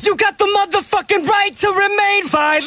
You got the motherfucking right to remain violent.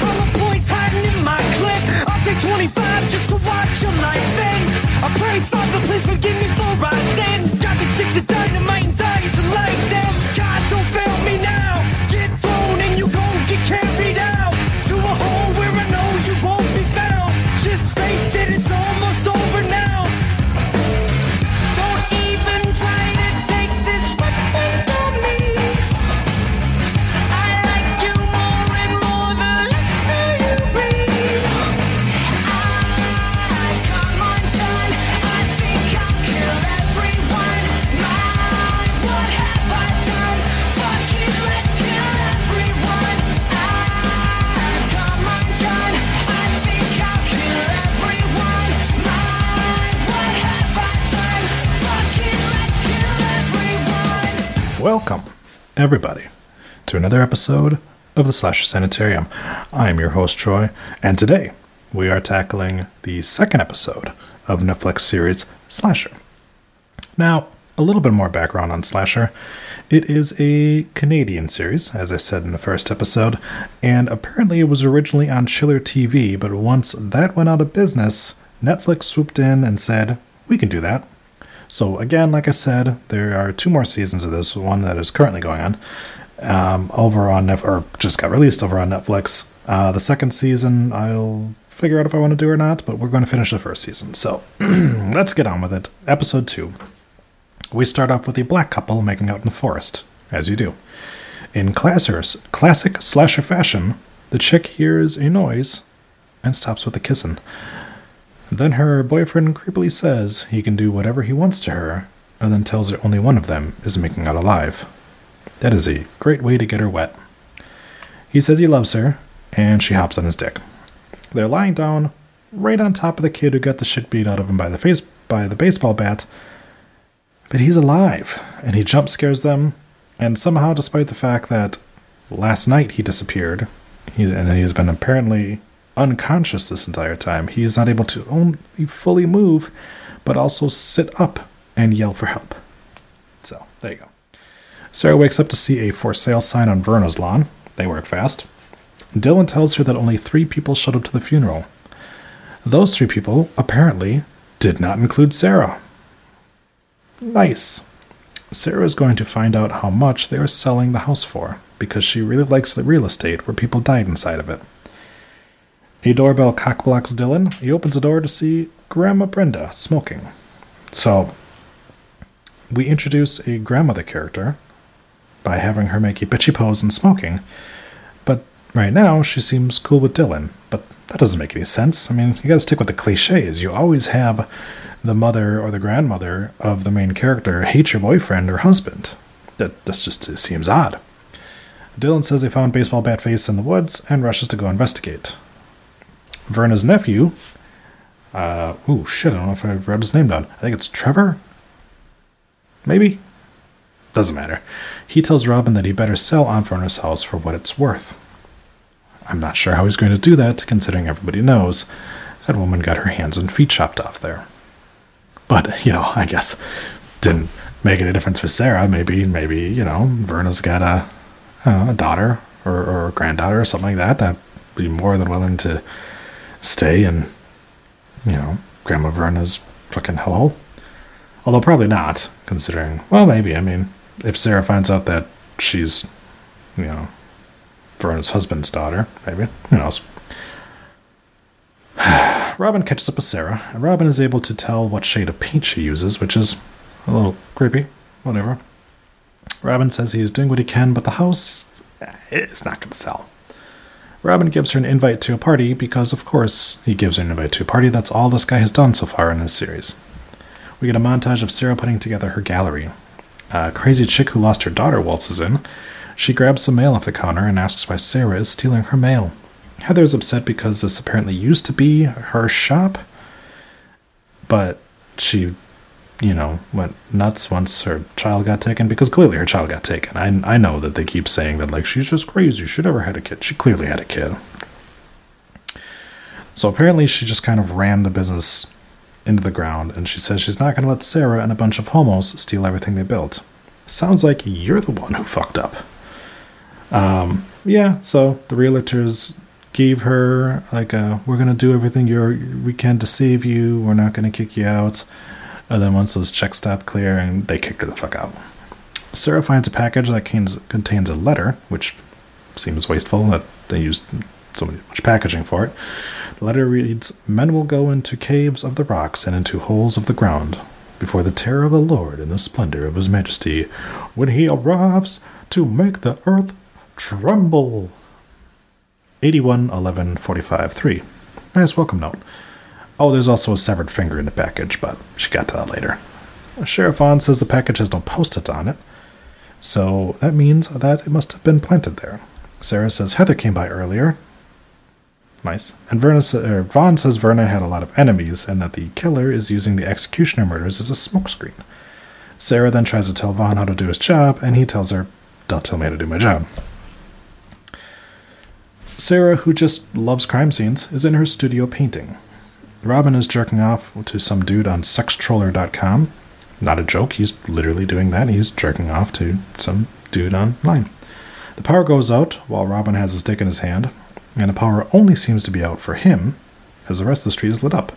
Color points hiding in my clip. I'll take 25 just to watch your life end. I pray, Father, please forgive me for I sin. Got these sticks of dynamite and dying to light everybody, to another episode of the Slasher Sanitarium. I am your host, Troy, and today we are tackling the second episode of Netflix series Slasher. Now, a little bit more background on Slasher. It is a Canadian series, as I said in the first episode, and apparently it was originally on Chiller TV, but once that went out of business, Netflix swooped in and said, We can do that. So again, like I said, there are two more seasons of this. One that is currently going on um, over on Netflix, or just got released over on Netflix. Uh, the second season, I'll figure out if I want to do or not, but we're going to finish the first season. So let's get on with it. Episode two. We start off with a black couple making out in the forest, as you do. In classers, classic slasher fashion, the chick hears a noise and stops with the kissing. Then her boyfriend creepily says he can do whatever he wants to her, and then tells her only one of them is making out alive. That is a great way to get her wet. He says he loves her, and she hops on his dick. They're lying down right on top of the kid who got the shit beat out of him by the face by the baseball bat. But he's alive, and he jump scares them, and somehow, despite the fact that last night he disappeared, he, and he has been apparently unconscious this entire time, he is not able to only fully move, but also sit up and yell for help. So, there you go. Sarah wakes up to see a for sale sign on Verna's lawn. They work fast. Dylan tells her that only three people showed up to the funeral. Those three people, apparently, did not include Sarah. Nice. Sarah is going to find out how much they are selling the house for because she really likes the real estate where people died inside of it. A doorbell cockblocks Dylan. He opens the door to see Grandma Brenda smoking. So, we introduce a grandmother character by having her make a bitchy pose and smoking. But right now, she seems cool with Dylan. But that doesn't make any sense. I mean, you gotta stick with the cliches. You always have the mother or the grandmother of the main character hate your boyfriend or husband. That just seems odd. Dylan says they found baseball bat face in the woods and rushes to go investigate. Verna's nephew, uh, ooh, shit, I don't know if I wrote his name down. I think it's Trevor? Maybe? Doesn't matter. He tells Robin that he better sell Aunt Verna's house for what it's worth. I'm not sure how he's going to do that, considering everybody knows that woman got her hands and feet chopped off there. But, you know, I guess didn't make any difference for Sarah. Maybe, maybe, you know, Verna's got a, uh, a daughter or, or a granddaughter or something like that that would be more than willing to stay in, you know, Grandma Verna's fucking hellhole. Although probably not, considering, well, maybe. I mean, if Sarah finds out that she's, you know, Verna's husband's daughter, maybe. Who knows? Robin catches up with Sarah, and Robin is able to tell what shade of paint she uses, which is a little creepy. Whatever. Robin says he is doing what he can, but the house eh, it's not going to sell. Robin gives her an invite to a party because, of course, he gives her an invite to a party. That's all this guy has done so far in this series. We get a montage of Sarah putting together her gallery. A crazy chick who lost her daughter waltzes in. She grabs some mail off the counter and asks why Sarah is stealing her mail. Heather is upset because this apparently used to be her shop, but she, you know, went nuts once her child got taken because clearly her child got taken. I, I know that they keep saying that, like, she's just crazy. She never had a kid. She clearly had a kid. So apparently she just kind of ran the business into the ground, and she says she's not going to let Sarah and a bunch of homos steal everything they built. Sounds like you're the one who fucked up. Um, Yeah, so the realtors gave her like a, we're gonna do everything you're we can to save you. We're not gonna kick you out. And then once those checks stopped clearing, they kicked her the fuck out. Sarah finds a package that contains a letter, which seems wasteful that they used so much packaging for it. The letter reads Men will go into caves of the rocks and into holes of the ground before the terror of the Lord and the splendor of his majesty when he arrives to make the earth tremble. 81 11 45 3. Nice welcome note. Oh, there's also a severed finger in the package, but she got to that later. Sheriff Vaughn says the package has no post it on it, so that means that it must have been planted there. Sarah says Heather came by earlier. Nice. And Verna, er, Vaughn says Verna had a lot of enemies and that the killer is using the executioner murders as a smokescreen. Sarah then tries to tell Vaughn how to do his job, and he tells her, Don't tell me how to do my job. Sarah, who just loves crime scenes, is in her studio painting. Robin is jerking off to some dude on sextroller.com. Not a joke, he's literally doing that. He's jerking off to some dude online. The power goes out while Robin has his dick in his hand, and the power only seems to be out for him as the rest of the street is lit up.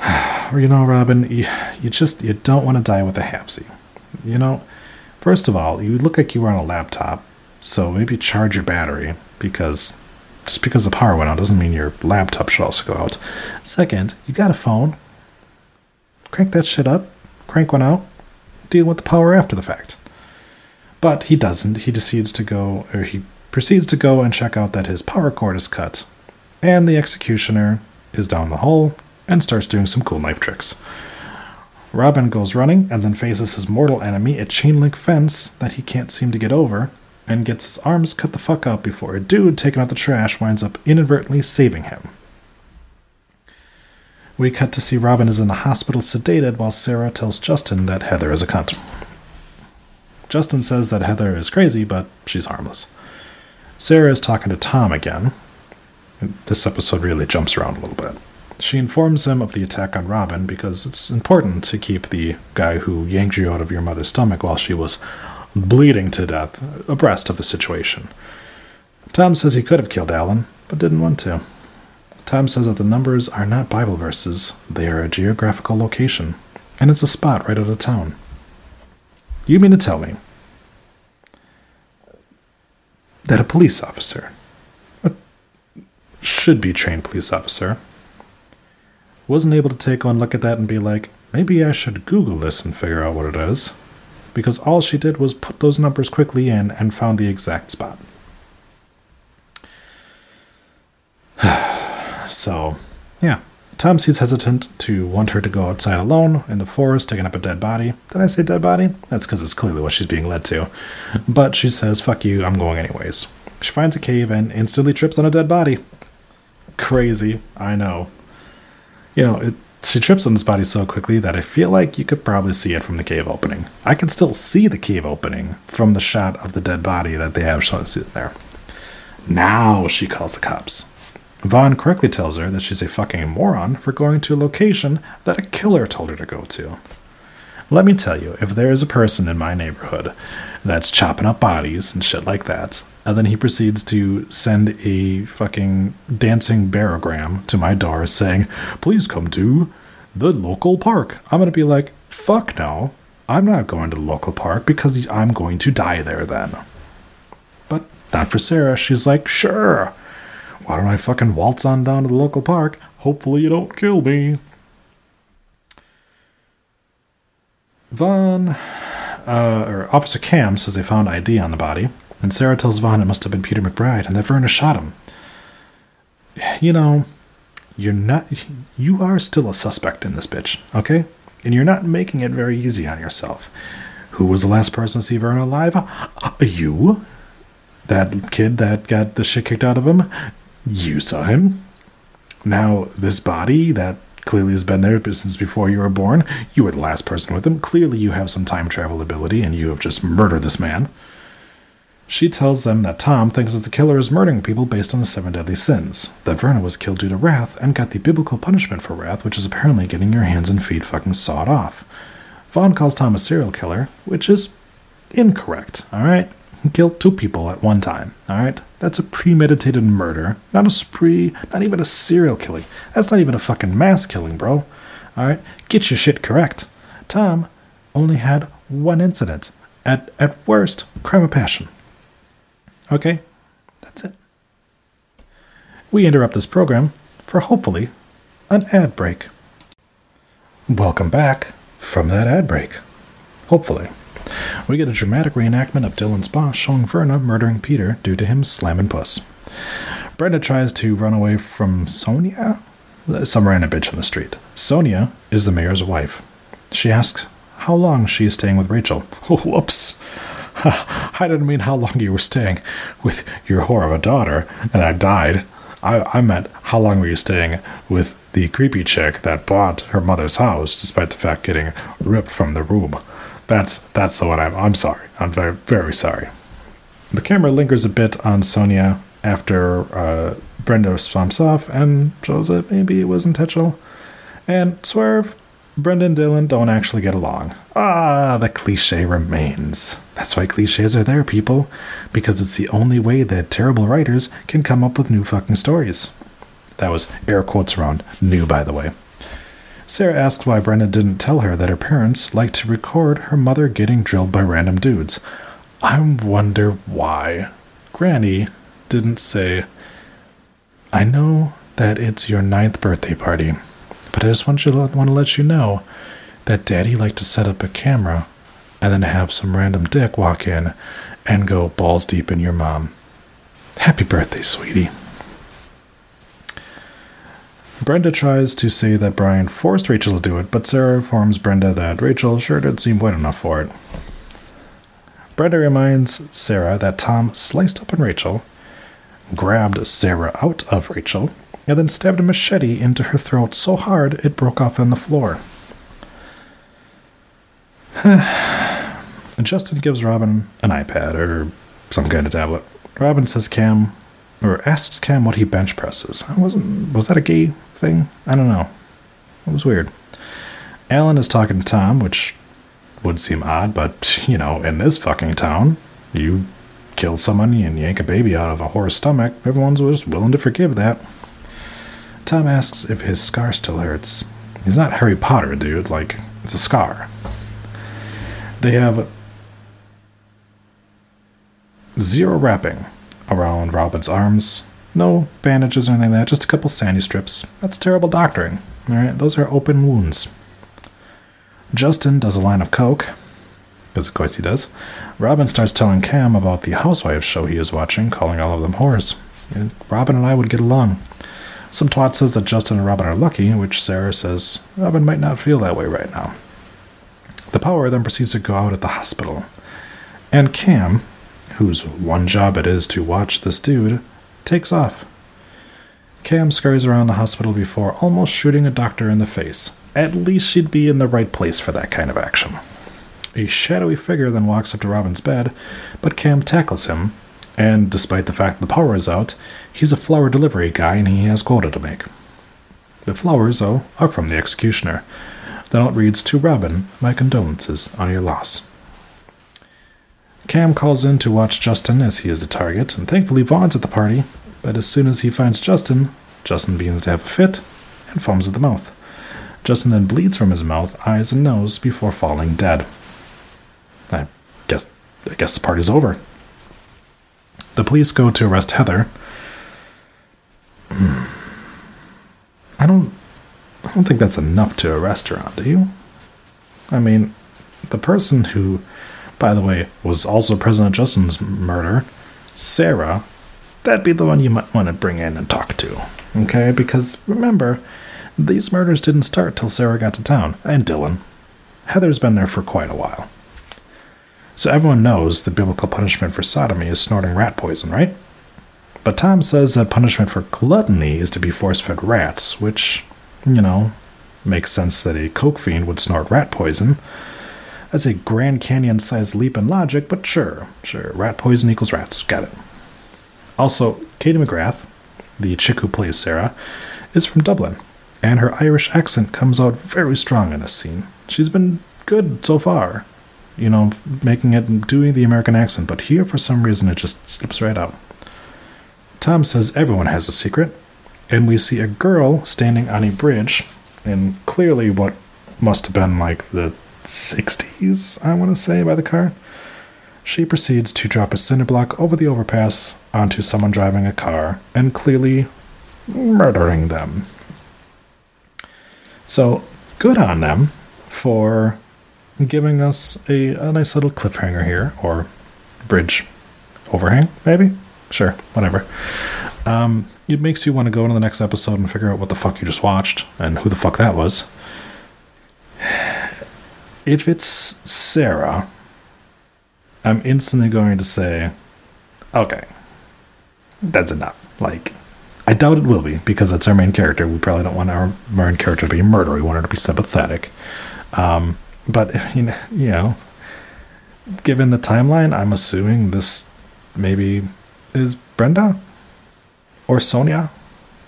you know, Robin, you, you just you don't want to die with a hapsy. You know, first of all, you look like you were on a laptop, so maybe charge your battery because just because the power went out doesn't mean your laptop should also go out. Second, you got a phone. Crank that shit up, crank one out, deal with the power after the fact. But he doesn't. He decides to go, or he proceeds to go and check out that his power cord is cut, and the executioner is down the hole and starts doing some cool knife tricks. Robin goes running and then faces his mortal enemy, a chain link fence that he can't seem to get over, and gets his arms cut the fuck out before a dude taking out the trash winds up inadvertently saving him. We cut to see Robin is in the hospital sedated while Sarah tells Justin that Heather is a cunt. Justin says that Heather is crazy, but she's harmless. Sarah is talking to Tom again. This episode really jumps around a little bit. She informs him of the attack on Robin because it's important to keep the guy who yanked you out of your mother's stomach while she was bleeding to death abreast of the situation. Tom says he could have killed Alan, but didn't want to. Tom says that the numbers are not Bible verses, they are a geographical location, and it's a spot right out of town. You mean to tell me that a police officer, a should be trained police officer, wasn't able to take one look at that and be like, maybe I should Google this and figure out what it is? Because all she did was put those numbers quickly in and found the exact spot. so, yeah. Tom seems hesitant to want her to go outside alone in the forest, digging up a dead body. Did I say dead body? That's because it's clearly what she's being led to. But she says, fuck you, I'm going anyways. She finds a cave and instantly trips on a dead body. Crazy, I know. You know, it, she trips on this body so quickly that I feel like you could probably see it from the cave opening. I can still see the cave opening from the shot of the dead body that they have shown sitting there. Now she calls the cops. Vaughn correctly tells her that she's a fucking moron for going to a location that a killer told her to go to. Let me tell you, if there is a person in my neighborhood that's chopping up bodies and shit like that, and then he proceeds to send a fucking dancing barogram to my door saying, please come to the local park, I'm gonna be like, fuck no, I'm not going to the local park because I'm going to die there then. But not for Sarah. She's like, sure. Why don't I fucking waltz on down to the local park? Hopefully you don't kill me. Vaughn, uh, or Officer Cam says they found ID on the body, and Sarah tells Vaughn it must have been Peter McBride and that Verna shot him. You know, you're not, you are still a suspect in this bitch, okay? And you're not making it very easy on yourself. Who was the last person to see Verna alive? You? That kid that got the shit kicked out of him? You saw him. Now, this body that clearly has been there since before you were born, you were the last person with him. Clearly, you have some time travel ability and you have just murdered this man. She tells them that Tom thinks that the killer is murdering people based on the seven deadly sins, that Verna was killed due to wrath and got the biblical punishment for wrath, which is apparently getting your hands and feet fucking sawed off. Vaughn calls Tom a serial killer, which is incorrect, alright? killed two people at one time. All right? That's a premeditated murder, not a spree, not even a serial killing. That's not even a fucking mass killing, bro. All right? Get your shit correct. Tom only had one incident. At, at worst, crime of passion. Okay? That's it. We interrupt this program for hopefully an ad break. Welcome back from that ad break. Hopefully. We get a dramatic reenactment of Dylan's boss showing Verna murdering Peter due to him slamming puss. Brenda tries to run away from Sonia? Uh, Some random bitch on the street. Sonia is the mayor's wife. She asks how long she is staying with Rachel. Whoops. I didn't mean how long you were staying with your whore of a daughter, and I died. I, I meant how long were you staying with the creepy chick that bought her mother's house, despite the fact getting ripped from the room. That's that's the one I'm. I'm sorry. I'm very very sorry. The camera lingers a bit on Sonia after uh, Brenda swamps off and shows that maybe it was intentional. And swerve, Brenda and Dylan don't actually get along. Ah, the cliche remains. That's why cliches are there, people. Because it's the only way that terrible writers can come up with new fucking stories. That was air quotes around new, by the way. Sarah asked why Brenda didn't tell her that her parents liked to record her mother getting drilled by random dudes. I wonder why Granny didn't say, I know that it's your ninth birthday party, but I just want you want to let you know that Daddy liked to set up a camera and then have some random dick walk in and go balls deep in your mom. Happy birthday, sweetie. Brenda tries to say that Brian forced Rachel to do it, but Sarah informs Brenda that Rachel sure did seem wet enough for it. Brenda reminds Sarah that Tom sliced open Rachel, grabbed Sarah out of Rachel, and then stabbed a machete into her throat so hard it broke off on the floor. Justin gives Robin an iPad or some kind of tablet. Robin says Cam, or asks Cam what he bench presses. I wasn't. Was that a gay thing? I don't know. It was weird. Alan is talking to Tom, which would seem odd, but you know, in this fucking town, you kill someone and yank a baby out of a whore's stomach, everyone's just willing to forgive that. Tom asks if his scar still hurts. He's not Harry Potter, dude. Like, it's a scar. They have zero wrapping around Robin's arms. No bandages or anything like that, just a couple sandy strips. That's terrible doctoring. Alright, those are open wounds. Justin does a line of coke, because of course he does. Robin starts telling Cam about the Housewives show he is watching, calling all of them whores. And Robin and I would get along. Some twat says that Justin and Robin are lucky, which Sarah says Robin might not feel that way right now. The power then proceeds to go out at the hospital. And Cam, whose one job it is to watch this dude, takes off. Cam scurries around the hospital before almost shooting a doctor in the face. At least she'd be in the right place for that kind of action. A shadowy figure then walks up to Robin's bed, but Cam tackles him, and despite the fact the power is out, he's a flower delivery guy and he has quota to make. The flowers, though, are from the executioner. The note reads To Robin, my condolences on your loss. Cam calls in to watch Justin as he is the target, and thankfully Vaughn's at the party, but as soon as he finds Justin, Justin begins to have a fit and foams at the mouth. Justin then bleeds from his mouth, eyes, and nose before falling dead. I guess I guess the party's over. The police go to arrest Heather. Hmm. I don't I don't think that's enough to arrest her on, do you? I mean, the person who, by the way, was also President Justin's murder, Sarah, that'd be the one you might want to bring in and talk to. Okay? Because remember, these murders didn't start till Sarah got to town, and Dylan. Heather's been there for quite a while. So everyone knows the biblical punishment for sodomy is snorting rat poison, right? But Tom says that punishment for gluttony is to be force fed rats, which, you know, makes sense that a coke fiend would snort rat poison. That's a Grand Canyon sized leap in logic, but sure, sure, rat poison equals rats. Got it. Also, Katie McGrath, the chick who plays Sarah, is from Dublin, and her Irish accent comes out very strong in this scene. She's been good so far. You know, making it, doing the American accent, but here for some reason it just slips right out. Tom says everyone has a secret, and we see a girl standing on a bridge in clearly what must have been like the 60s, I want to say, by the car. She proceeds to drop a cinder block over the overpass onto someone driving a car and clearly murdering them. So, good on them for giving us a, a nice little cliffhanger here, or bridge overhang, maybe? Sure, whatever. Um, it makes you want to go into the next episode and figure out what the fuck you just watched and who the fuck that was. If it's Sarah, I'm instantly going to say, okay, that's enough. Like, I doubt it will be because that's our main character. We probably don't want our main character to be a murderer. We want her to be sympathetic. Um, but you know, you know, given the timeline, I'm assuming this maybe is Brenda or Sonia.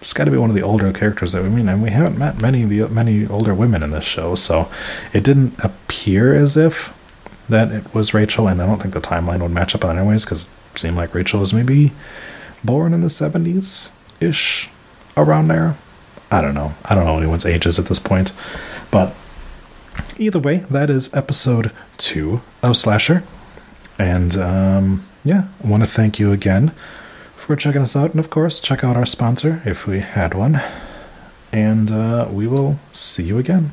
It's got to be one of the older characters that we mean, and we haven't met many the many older women in this show, so it didn't appear as if that it was Rachel, and I don't think the timeline would match up anyways, because it seemed like Rachel was maybe born in the seventies ish, around there. I don't know. I don't know anyone's ages at this point, but either way, that is episode two of Slasher, and um, yeah, I want to thank you again for checking us out. And of course, check out our sponsor if we had one. And uh, we will see you again.